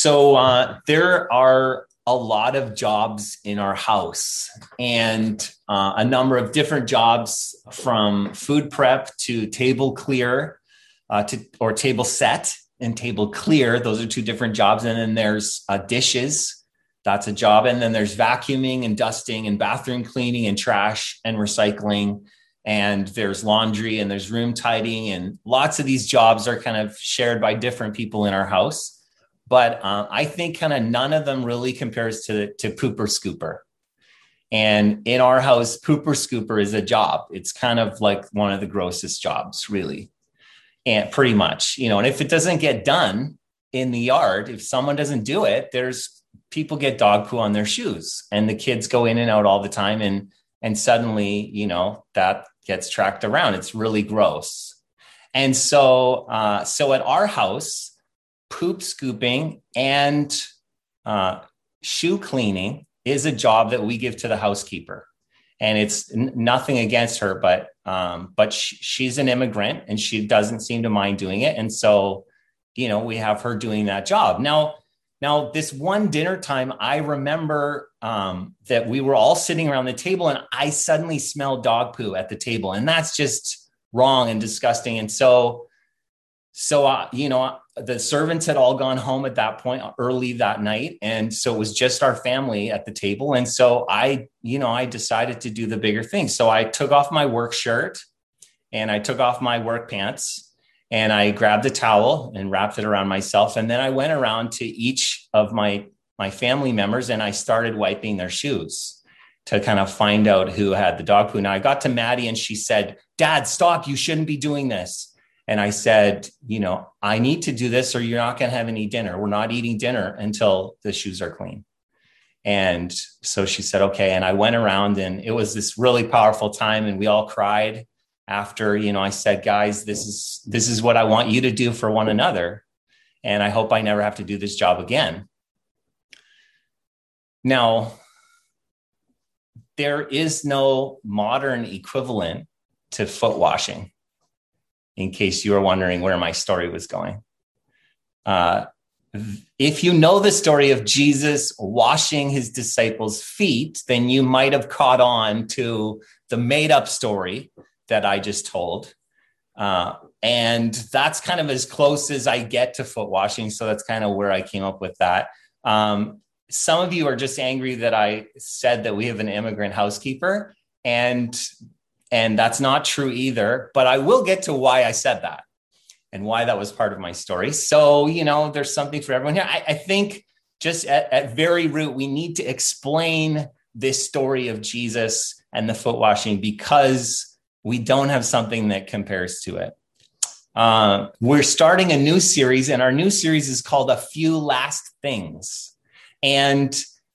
So uh, there are a lot of jobs in our house and uh, a number of different jobs from food prep to table clear uh, to or table set and table clear. Those are two different jobs. And then there's uh, dishes. That's a job. And then there's vacuuming and dusting and bathroom cleaning and trash and recycling. And there's laundry and there's room tidying. And lots of these jobs are kind of shared by different people in our house but uh, I think kind of none of them really compares to to pooper scooper. And in our house, pooper scooper is a job. It's kind of like one of the grossest jobs, really, and pretty much, you know. And if it doesn't get done in the yard, if someone doesn't do it, there's people get dog poo on their shoes, and the kids go in and out all the time, and and suddenly, you know, that gets tracked around. It's really gross. And so, uh, so at our house, poop scooping and uh, shoe cleaning is a job that we give to the housekeeper. And it's n- nothing against her but um, but sh- she's an immigrant and she doesn't seem to mind doing it. And so you know we have her doing that job. Now now this one dinner time i remember um, that we were all sitting around the table and i suddenly smelled dog poo at the table. And that's just wrong and disgusting. And so so uh, you know the servants had all gone home at that point early that night and so it was just our family at the table and so i you know i decided to do the bigger thing. So i took off my work shirt and i took off my work pants and i grabbed a towel and wrapped it around myself and then i went around to each of my my family members and i started wiping their shoes to kind of find out who had the dog poo. Now i got to maddie and she said dad stop you shouldn't be doing this and I said, you know, I need to do this or you're not going to have any dinner. We're not eating dinner until the shoes are clean. And so she said, okay. And I went around and it was this really powerful time and we all cried after, you know, I said, guys, this is, this is what I want you to do for one another. And I hope I never have to do this job again. Now, there is no modern equivalent to foot washing in case you were wondering where my story was going. Uh, if you know the story of Jesus washing his disciples' feet, then you might have caught on to the made up story that I just told. Uh, and that's kind of as close as I get to foot washing. So that's kind of where I came up with that. Um, some of you are just angry that I said that we have an immigrant housekeeper. And and that's not true either. But I will get to why I said that and why that was part of my story. So, you know, there's something for everyone here. I, I think just at, at very root, we need to explain this story of Jesus and the foot washing because we don't have something that compares to it. Uh, we're starting a new series, and our new series is called "A Few Last Things," and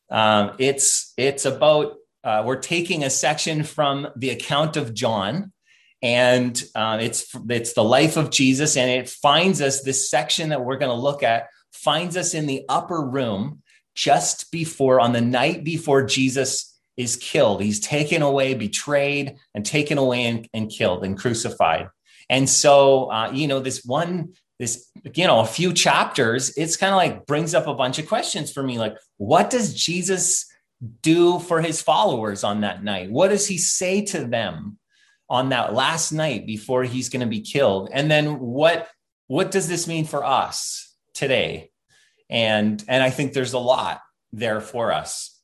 um, it's it's about uh, we're taking a section from the account of John, and uh, it's it's the life of Jesus, and it finds us this section that we're going to look at finds us in the upper room just before on the night before Jesus is killed. He's taken away, betrayed, and taken away and, and killed and crucified. And so, uh, you know, this one, this, you know, a few chapters, it's kind of like brings up a bunch of questions for me. Like, what does Jesus do for his followers on that night? What does he say to them on that last night before he's going to be killed? And then what what does this mean for us today? And and I think there's a lot there for us.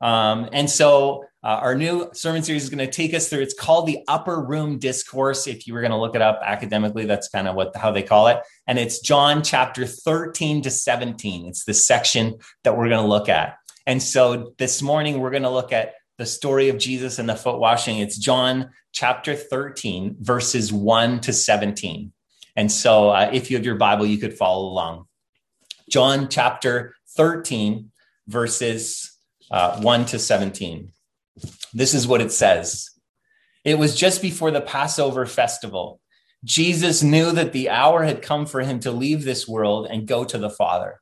Um, and so uh, our new sermon series is going to take us through. It's called the Upper Room Discourse. If you were going to look it up academically, that's kind of what how they call it. And it's John chapter 13 to 17. It's the section that we're going to look at. And so this morning, we're going to look at the story of Jesus and the foot washing. It's John chapter 13, verses 1 to 17. And so uh, if you have your Bible, you could follow along. John chapter 13, verses uh, 1 to 17. This is what it says It was just before the Passover festival. Jesus knew that the hour had come for him to leave this world and go to the Father.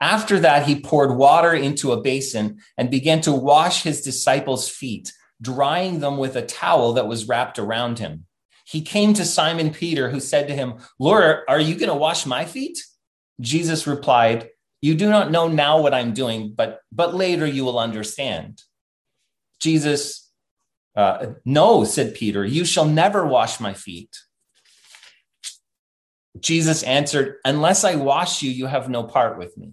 After that, he poured water into a basin and began to wash his disciples' feet, drying them with a towel that was wrapped around him. He came to Simon Peter, who said to him, Lord, are you going to wash my feet? Jesus replied, You do not know now what I'm doing, but, but later you will understand. Jesus, uh, No, said Peter, you shall never wash my feet. Jesus answered, Unless I wash you, you have no part with me.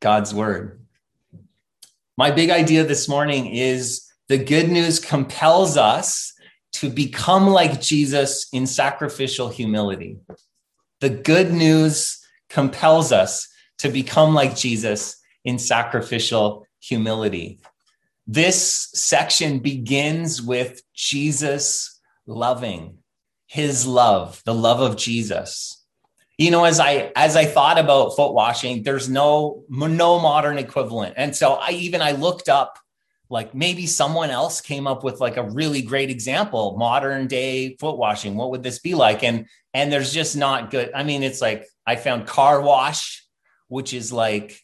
God's word. My big idea this morning is the good news compels us to become like Jesus in sacrificial humility. The good news compels us to become like Jesus in sacrificial humility. This section begins with Jesus loving his love, the love of Jesus you know as i as i thought about foot washing there's no no modern equivalent. And so i even i looked up like maybe someone else came up with like a really great example modern day foot washing. What would this be like? And and there's just not good i mean it's like i found car wash which is like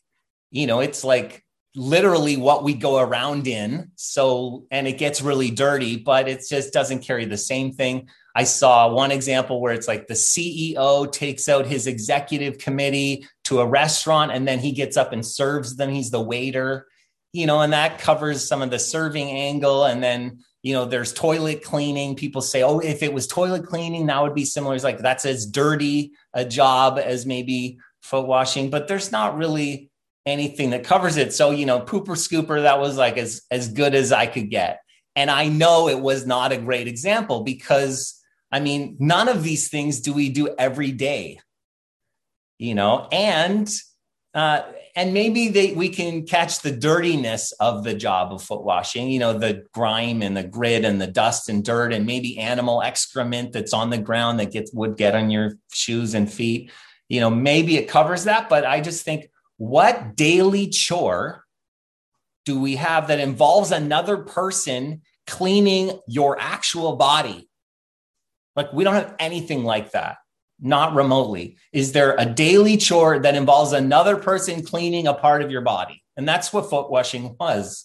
you know it's like literally what we go around in so and it gets really dirty but it just doesn't carry the same thing I saw one example where it's like the CEO takes out his executive committee to a restaurant and then he gets up and serves them. He's the waiter, you know, and that covers some of the serving angle. And then, you know, there's toilet cleaning. People say, oh, if it was toilet cleaning, that would be similar. It's like that's as dirty a job as maybe foot washing, but there's not really anything that covers it. So, you know, pooper scooper, that was like as, as good as I could get. And I know it was not a great example because I mean, none of these things do we do every day, you know, and uh, and maybe they we can catch the dirtiness of the job of foot washing, you know, the grime and the grit and the dust and dirt and maybe animal excrement that's on the ground that gets would get on your shoes and feet. You know, maybe it covers that, but I just think what daily chore do we have that involves another person cleaning your actual body? Like we don't have anything like that, not remotely. Is there a daily chore that involves another person cleaning a part of your body? And that's what foot washing was.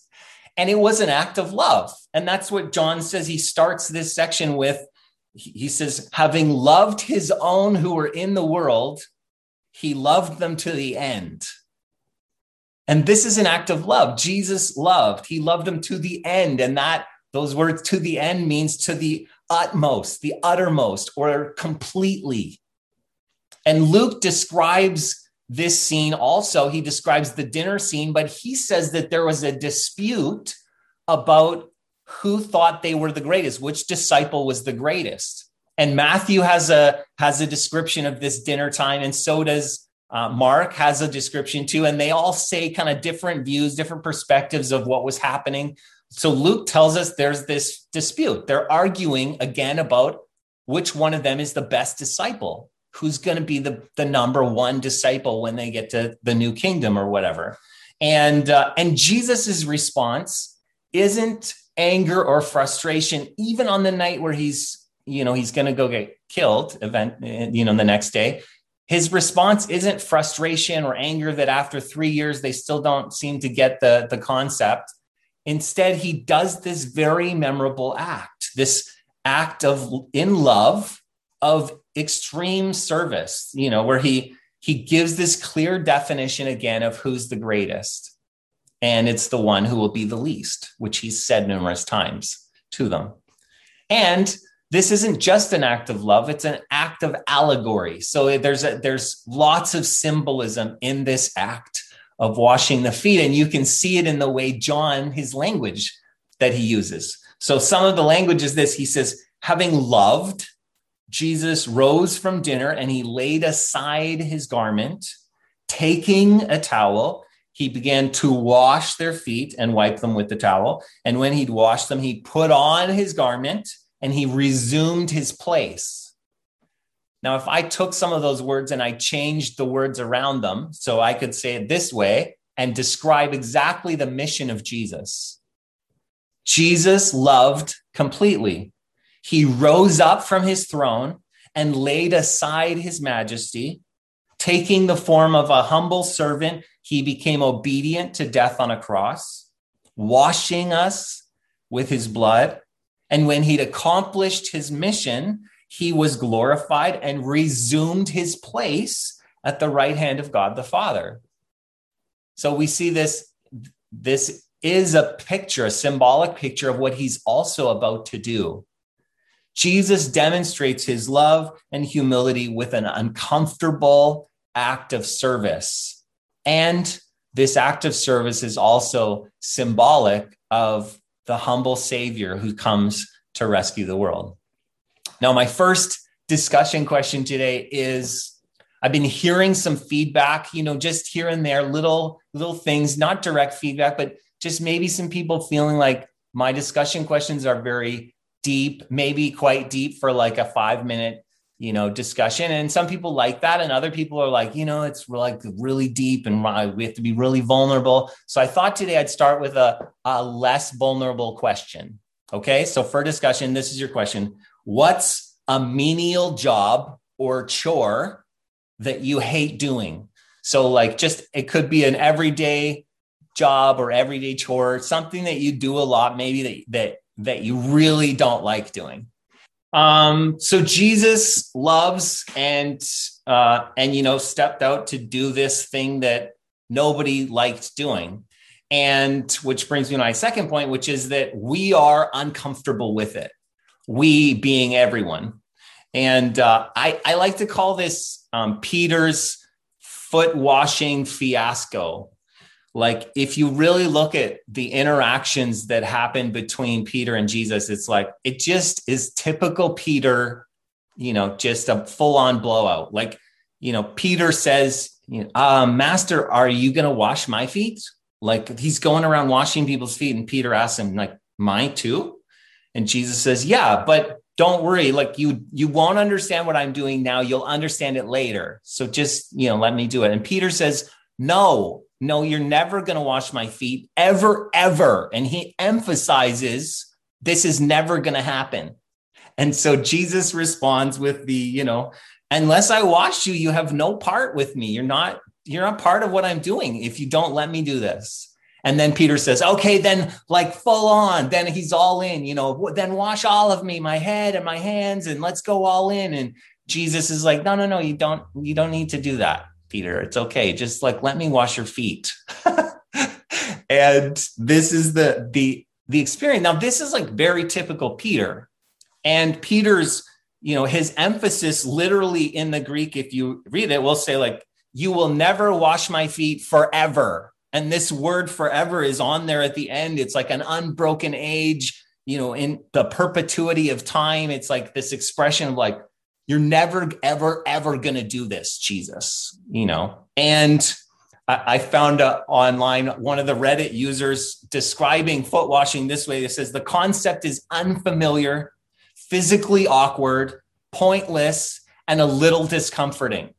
And it was an act of love. And that's what John says. He starts this section with he says, having loved his own who were in the world, he loved them to the end. And this is an act of love. Jesus loved. He loved them to the end. And that those words to the end means to the utmost, the uttermost, or completely. And Luke describes this scene also. He describes the dinner scene, but he says that there was a dispute about who thought they were the greatest, which disciple was the greatest. And Matthew has a has a description of this dinner time, and so does uh, Mark has a description too. And they all say kind of different views, different perspectives of what was happening. So Luke tells us there's this dispute. They're arguing again about which one of them is the best disciple, who's going to be the, the number one disciple when they get to the new kingdom or whatever. And uh, and Jesus's response isn't anger or frustration, even on the night where he's you know he's going to go get killed event you know the next day his response isn't frustration or anger that after three years they still don't seem to get the the concept Instead, he does this very memorable act, this act of in love of extreme service, you know, where he he gives this clear definition again of who's the greatest. And it's the one who will be the least, which he's said numerous times to them. And this isn't just an act of love, it's an act of allegory. So there's a, there's lots of symbolism in this act of washing the feet and you can see it in the way John his language that he uses. So some of the language is this he says having loved Jesus rose from dinner and he laid aside his garment, taking a towel. He began to wash their feet and wipe them with the towel. And when he'd washed them, he put on his garment and he resumed his place. Now, if I took some of those words and I changed the words around them, so I could say it this way and describe exactly the mission of Jesus. Jesus loved completely. He rose up from his throne and laid aside his majesty. Taking the form of a humble servant, he became obedient to death on a cross, washing us with his blood. And when he'd accomplished his mission, he was glorified and resumed his place at the right hand of God the Father. So we see this, this is a picture, a symbolic picture of what he's also about to do. Jesus demonstrates his love and humility with an uncomfortable act of service. And this act of service is also symbolic of the humble Savior who comes to rescue the world. Now, my first discussion question today is I've been hearing some feedback, you know, just here and there, little, little things, not direct feedback, but just maybe some people feeling like my discussion questions are very deep, maybe quite deep for like a five minute, you know, discussion. And some people like that. And other people are like, you know, it's like really deep and we have to be really vulnerable. So I thought today I'd start with a, a less vulnerable question. Okay. So for discussion, this is your question. What's a menial job or chore that you hate doing? So, like, just it could be an everyday job or everyday chore, something that you do a lot, maybe that, that that you really don't like doing. Um, so Jesus loves and uh, and you know stepped out to do this thing that nobody liked doing, and which brings me to my second point, which is that we are uncomfortable with it. We being everyone, and uh, I I like to call this um, Peter's foot washing fiasco like if you really look at the interactions that happen between peter and jesus it's like it just is typical peter you know just a full-on blowout. Like you know peter says you know, uh, master are you going to wash my feet? Like he's going around washing people's feet and peter asks him like mine too? And jesus says yeah but don't worry. Like you you won't understand what i'm doing now. You'll understand it later. So just you know let me do it. And peter says no no, you're never going to wash my feet ever, ever. And he emphasizes this is never going to happen. And so Jesus responds with the, you know, unless I wash you, you have no part with me. You're not, you're not part of what I'm doing if you don't let me do this. And then Peter says, okay, then like full on, then he's all in, you know, then wash all of me, my head and my hands, and let's go all in. And Jesus is like, no, no, no, you don't, you don't need to do that. Peter. It's okay. Just like let me wash your feet. and this is the the the experience. Now, this is like very typical Peter. And Peter's, you know, his emphasis literally in the Greek, if you read it, will say, like, you will never wash my feet forever. And this word forever is on there at the end. It's like an unbroken age, you know, in the perpetuity of time. It's like this expression of like, you're never, ever, ever going to do this, Jesus, you know? And I, found online one of the Reddit users describing foot washing this way. It says the concept is unfamiliar, physically awkward, pointless, and a little discomforting.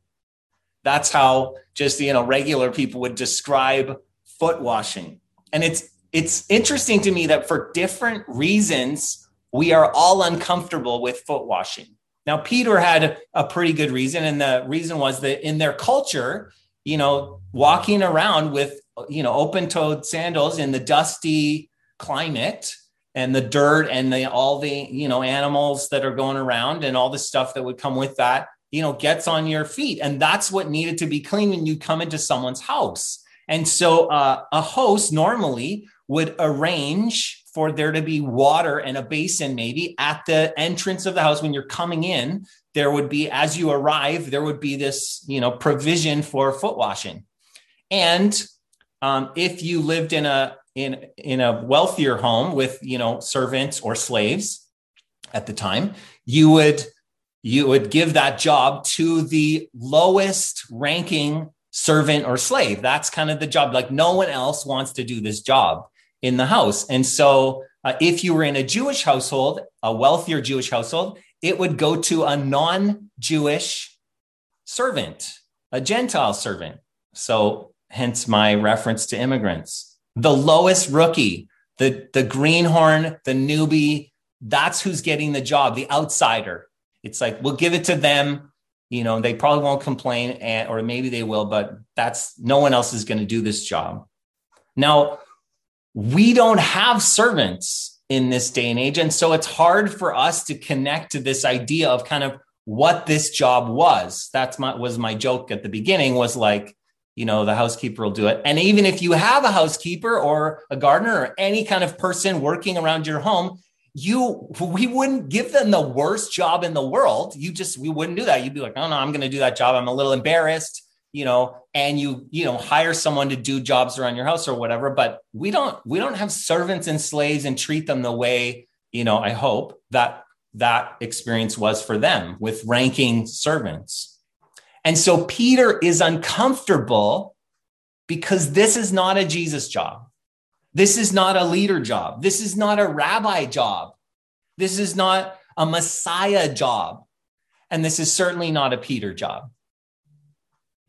That's how just you know regular people would describe foot washing. And it's it's interesting to me that for different reasons we are all uncomfortable with foot washing. Now, Peter had a pretty good reason. And the reason was that in their culture, you know, walking around with, you know, open toed sandals in the dusty, climate and the dirt and the all the you know animals that are going around and all the stuff that would come with that you know gets on your feet and that's what needed to be clean when you come into someone's house and so uh, a host normally would arrange for there to be water and a basin maybe at the entrance of the house when you're coming in there would be as you arrive there would be this you know provision for foot washing. And um, if you lived in a in in a wealthier home with you know servants or slaves at the time you would you would give that job to the lowest ranking servant or slave. That's kind of the job. Like no one else wants to do this job in the house and so uh, if you were in a jewish household a wealthier jewish household it would go to a non-jewish servant a gentile servant so hence my reference to immigrants. The lowest rookie, the, the greenhorn, the newbie, that's who's getting the job, the outsider. It's like, we'll give it to them. You know, they probably won't complain, and, or maybe they will, but that's no one else is going to do this job. Now, we don't have servants in this day and age. And so it's hard for us to connect to this idea of kind of what this job was. That's my was my joke at the beginning was like, you know the housekeeper will do it. And even if you have a housekeeper or a gardener or any kind of person working around your home you we wouldn't give them the worst job in the world. You just we wouldn't do that. You'd be like oh no i'm to do that job. I'm a little embarrassed you know and you you know hire someone to do jobs around your house or whatever but we don't we don't have servants and slaves and treat them the way you know i hope that that experience was for them with ranking servants and so Peter is uncomfortable because this is not a Jesus job. This is not a leader job. This is not a rabbi job. This is not a Messiah job. And this is certainly not a Peter job.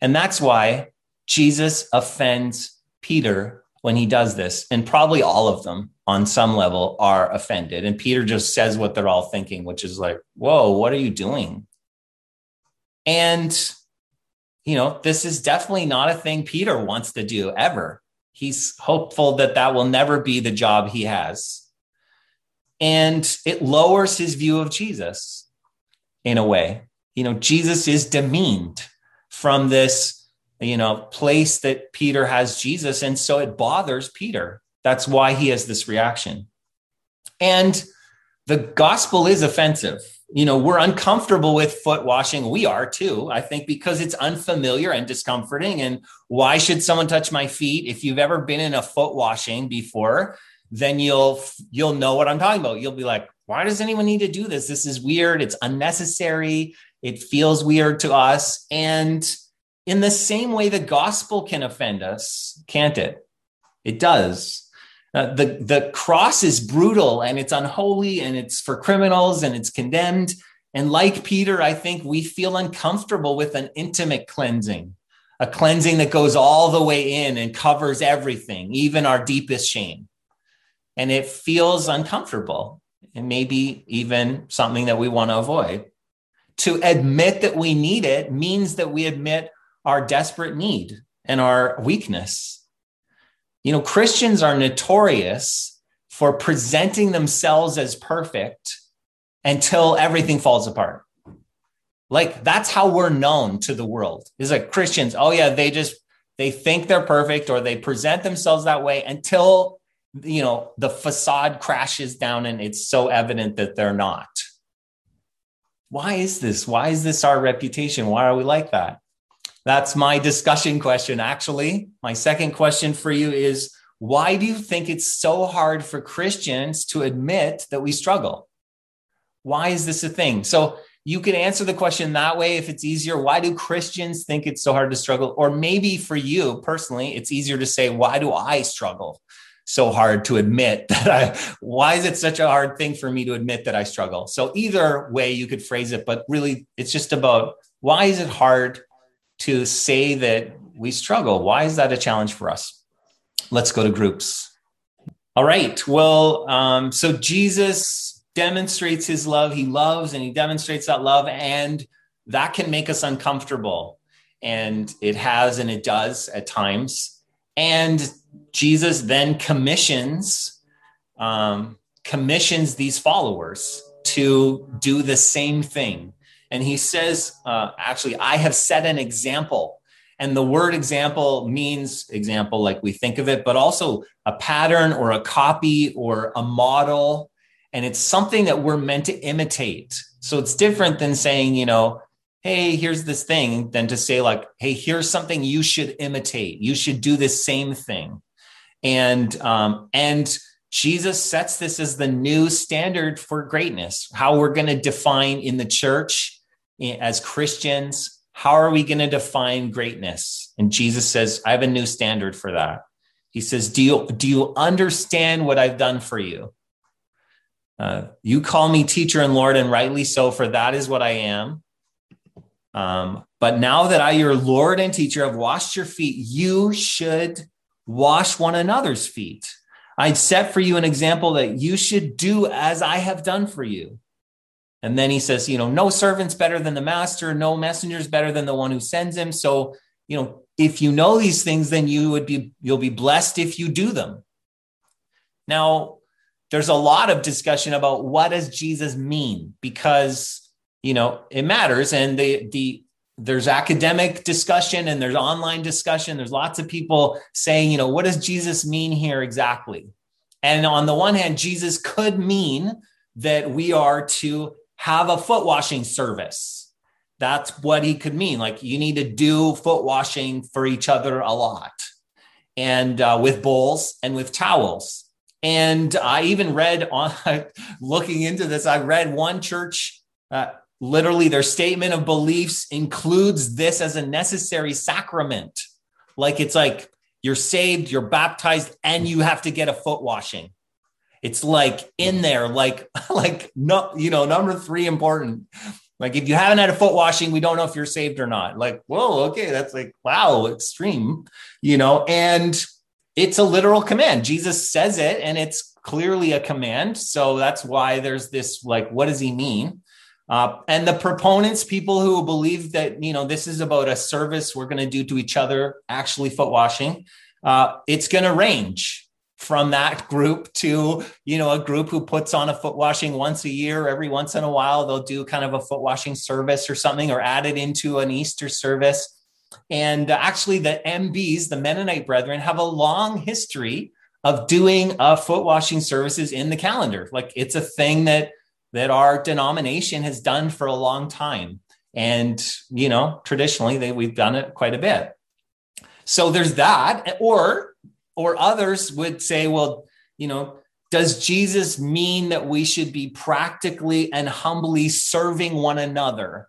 And that's why Jesus offends Peter when he does this. And probably all of them on some level are offended. And Peter just says what they're all thinking, which is like, whoa, what are you doing? And you know, this is definitely not a thing Peter wants to do ever. He's hopeful that that will never be the job he has. And it lowers his view of Jesus in a way. You know, Jesus is demeaned from this, you know, place that Peter has Jesus. And so it bothers Peter. That's why he has this reaction. And the gospel is offensive you know, we're uncomfortable with foot washing. We are too, I think, because it's unfamiliar and discomforting. And why should someone touch my feet? If you've ever been in a foot washing before, then you'll you'll know what I'm talking about. You'll be like, why does anyone need to do this? This is weird. It's unnecessary. It feels weird to us. And in the same way, the gospel can offend us, can't it? It does. Uh, the the cross is brutal and it's unholy and it's for criminals and it's condemned. And like Peter, I think we feel uncomfortable with an intimate cleansing, a cleansing that goes all the way in and covers everything, even our deepest shame. And it feels uncomfortable and maybe even something that we want to avoid. To admit that we need it means that we admit our desperate need and our weakness you know, Christians are notorious for presenting themselves as perfect until everything falls apart. Like that's how we're known to the world. Is like Christians, oh yeah, they just they think they're perfect or they present themselves that way until you know the facade crashes down and it's so evident that they're not. Why is this? Why is this our reputation? Why are we like that? That's my discussion question. Actually, my second question for you is why do you think it's so hard for Christians to admit that we struggle? Why is this a thing? So you can answer the question that way if it's easier. Why do Christians think it's so hard to struggle? Or maybe for you personally, it's easier to say, why do I struggle so hard to admit that I, why is it such a hard thing for me to admit that I struggle? So either way you could phrase it, but really it's just about why is it hard to say that we struggle. Why is that a challenge for us? Let's go to groups. All right. Well, um, so Jesus demonstrates his love. He loves and he demonstrates that love, and that can make us uncomfortable. And it has and it does at times. And Jesus then commissions um, commissions these followers to do the same thing. And he says, uh, actually, I have set an example. And the word example means example, like we think of it, but also a pattern or a copy or a model. And it's something that we're meant to imitate. So it's different than saying, you know, hey, here's this thing, than to say, like, hey, here's something you should imitate. You should do this same thing. And, um, and, Jesus sets this as the new standard for greatness, how we're going to define in the church as Christians. How are we going to define greatness? And Jesus says, I have a new standard for that. He says, Do you, do you understand what I've done for you? Uh, you call me teacher and Lord, and rightly so, for that is what I am. Um, but now that I, your Lord and teacher, have washed your feet, you should wash one another's feet. I set for you an example that you should do as I have done for you. And then he says, you know, no servant's better than the master, no messenger's better than the one who sends him. So, you know, if you know these things, then you would be, you'll be blessed if you do them. Now, there's a lot of discussion about what does Jesus mean because, you know, it matters. And the, the, there's academic discussion and there's online discussion. There's lots of people saying, you know, what does Jesus mean here exactly? And on the one hand, Jesus could mean that we are to have a foot washing service. That's what he could mean. Like you need to do foot washing for each other a lot and uh, with bowls and with towels. And I even read on looking into this, I read one church uh, literally their statement of beliefs includes this as a necessary sacrament. Like it's like you're saved, you're baptized, and you have to get a foot washing. It's like in there, like, like no, you know, number three important. Like if you haven't had a foot washing, we don't know if you're saved or not. Like, whoa, okay, that's like wow, extreme, you know, and it's a literal command. Jesus says it, and it's clearly a command. So that's why there's this like, what does he mean? Uh, and the proponents, people who believe that you know this is about a service we're going to do to each other, actually foot washing, uh, it's going to range from that group to you know a group who puts on a foot washing once a year. Every once in a while, they'll do kind of a foot washing service or something, or add it into an Easter service. And actually, the MBs, the Mennonite Brethren, have a long history of doing uh, foot washing services in the calendar. Like it's a thing that that our denomination has done for a long time. And, you know, traditionally they, we've done it quite a bit. So there's that. Or, or others would say, well, you know, does Jesus mean that we should be practically and humbly serving one another?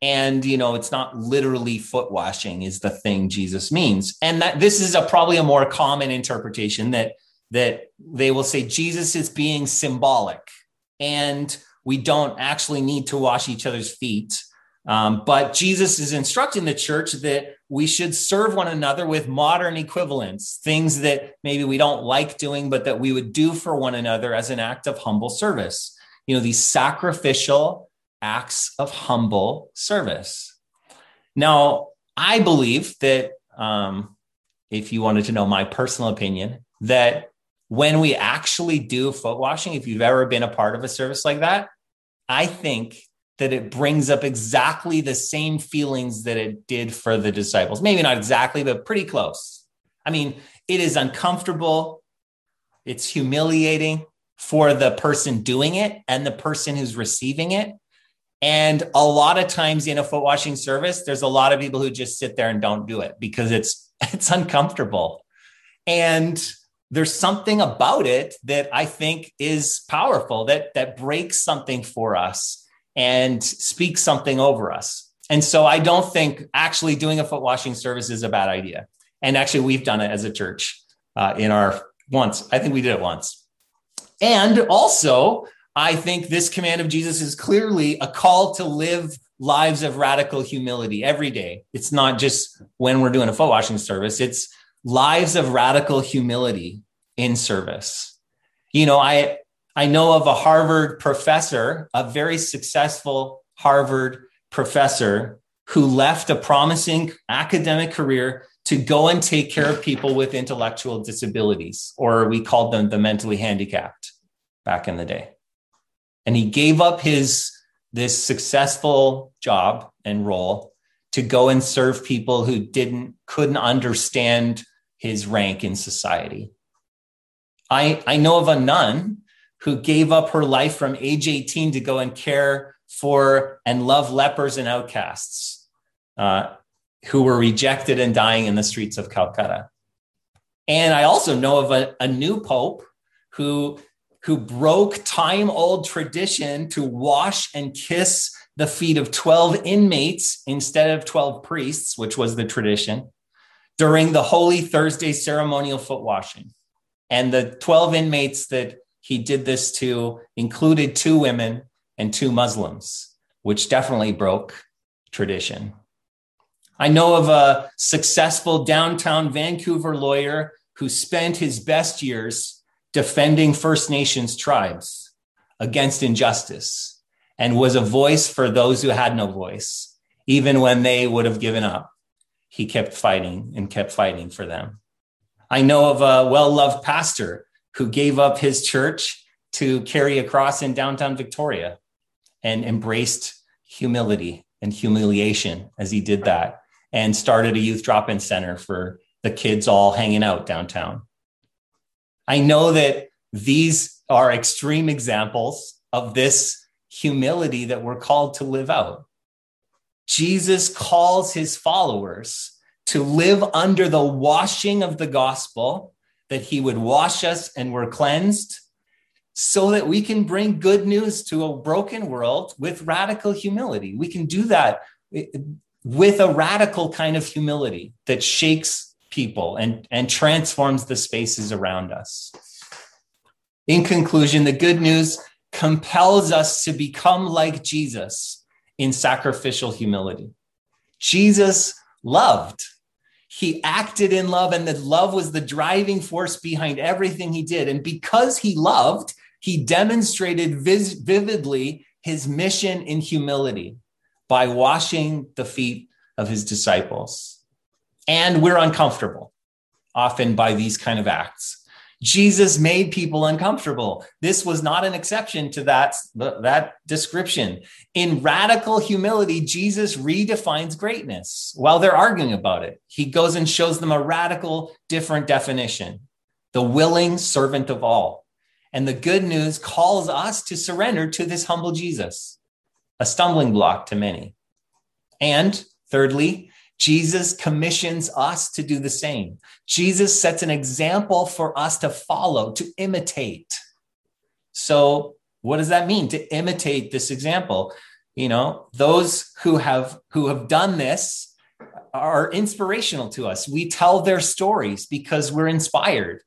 And, you know, it's not literally foot washing is the thing Jesus means. And that this is a probably a more common interpretation that, that they will say Jesus is being symbolic and we don't actually need to wash each other's feet. Um, but Jesus is instructing the church that we should serve one another with modern equivalents, things that maybe we don't like doing, but that we would do for one another as an act of humble service. You know, these sacrificial acts of humble service. Now, I believe that um, if you wanted to know my personal opinion, that when we actually do foot washing, if you've ever been a part of a service like that, I think that it brings up exactly the same feelings that it did for the disciples. Maybe not exactly, but pretty close. I mean, it is uncomfortable, it's humiliating for the person doing it and the person who's receiving it. And a lot of times in a foot washing service, there's a lot of people who just sit there and don't do it because it's it's uncomfortable. And there's something about it that I think is powerful that that breaks something for us and speaks something over us. And so I don't think actually doing a foot washing service is a bad idea. And actually, we've done it as a church uh, in our once. I think we did it once. And also, I think this command of Jesus is clearly a call to live lives of radical humility every day. It's not just when we're doing a foot washing service, it's lives of radical humility in service. You know, I I know of a Harvard professor, a very successful Harvard professor who left a promising academic career to go and take care of people with intellectual disabilities, or we called them the mentally handicapped. back in the day. And he gave up his this successful job and role to go and serve people who didn't couldn't understand his rank in society. I, I know of a nun who gave up her life from age 18 to go and care for and love lepers and outcasts uh, who were rejected and dying in the streets of Calcutta. And I also know of a, a new pope who, who broke time old tradition to wash and kiss the feet of 12 inmates instead of 12 priests, which was the tradition, during the Holy Thursday ceremonial foot washing. And the 12 inmates that he did this to included two women and two Muslims, which definitely broke tradition. I know of a successful downtown Vancouver lawyer who spent his best years defending First Nations tribes against injustice and was a voice for those who had no voice, even when they would have given up. He kept fighting and kept fighting for them. I know of a well loved pastor who gave up his church to carry a cross in downtown Victoria and embraced humility and humiliation as he did that and started a youth drop in center for the kids all hanging out downtown. I know that these are extreme examples of this humility that we're called to live out. Jesus calls his followers to live under the washing of the gospel, that he would wash us and we're cleansed, so that we can bring good news to a broken world with radical humility. We can do that with a radical kind of humility that shakes people and, and transforms the spaces around us. In conclusion, the good news compels us to become like Jesus in sacrificial humility. Jesus loved. He acted in love, and that love was the driving force behind everything he did. And because he loved, he demonstrated vis- vividly his mission in humility by washing the feet of his disciples. And we're uncomfortable often by these kind of acts. Jesus made people uncomfortable. This was not an exception to that, that description. In radical humility, Jesus redefines greatness while they're arguing about it. He goes and shows them a radical different definition the willing servant of all. And the good news calls us to surrender to this humble Jesus, a stumbling block to many. And thirdly, Jesus commissions us to do the same. Jesus sets an example for us to follow, to imitate. So, what does that mean to imitate this example? You know, those who have who have done this are inspirational to us. We tell their stories because we're inspired.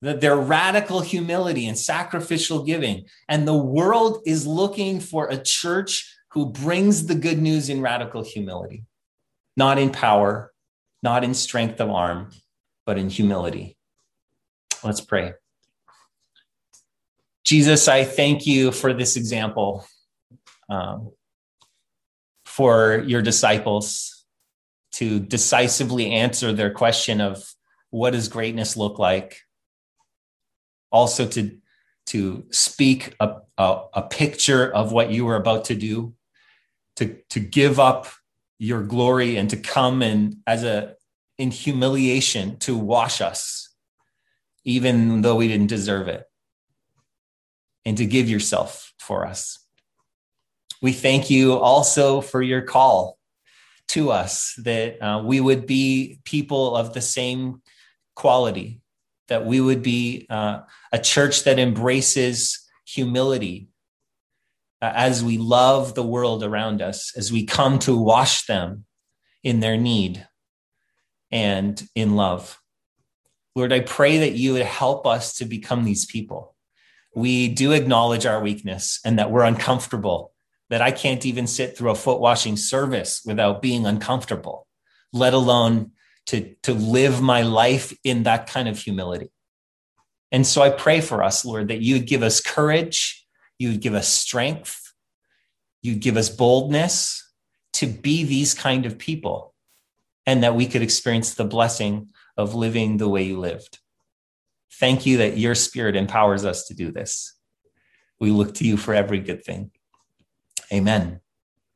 Their radical humility and sacrificial giving. And the world is looking for a church who brings the good news in radical humility not in power, not in strength of arm, but in humility. Let's pray. Jesus, I thank you for this example, um, for your disciples to decisively answer their question of what does greatness look like? Also, to, to speak a, a, a picture of what you were about to do, to, to give up your glory and to come and as a in humiliation to wash us even though we didn't deserve it and to give yourself for us. We thank you also for your call to us that uh, we would be people of the same quality that we would be uh, a church that embraces humility Uh, as we love the world around us, as we come to wash them in their need and in love. Lord, I pray that you would help us to become these people. We do acknowledge our weakness and that we're uncomfortable, that I can't even sit through a foot washing service without being uncomfortable, let alone to, to live my life in that kind of humility. And so I pray for us, Lord, that you would give us courage you would give us strength. You'd give us boldness to be these kind of people and that we could experience the blessing of living the way you lived. Thank you that your spirit empowers us to do this. We look to you for every good thing. Amen.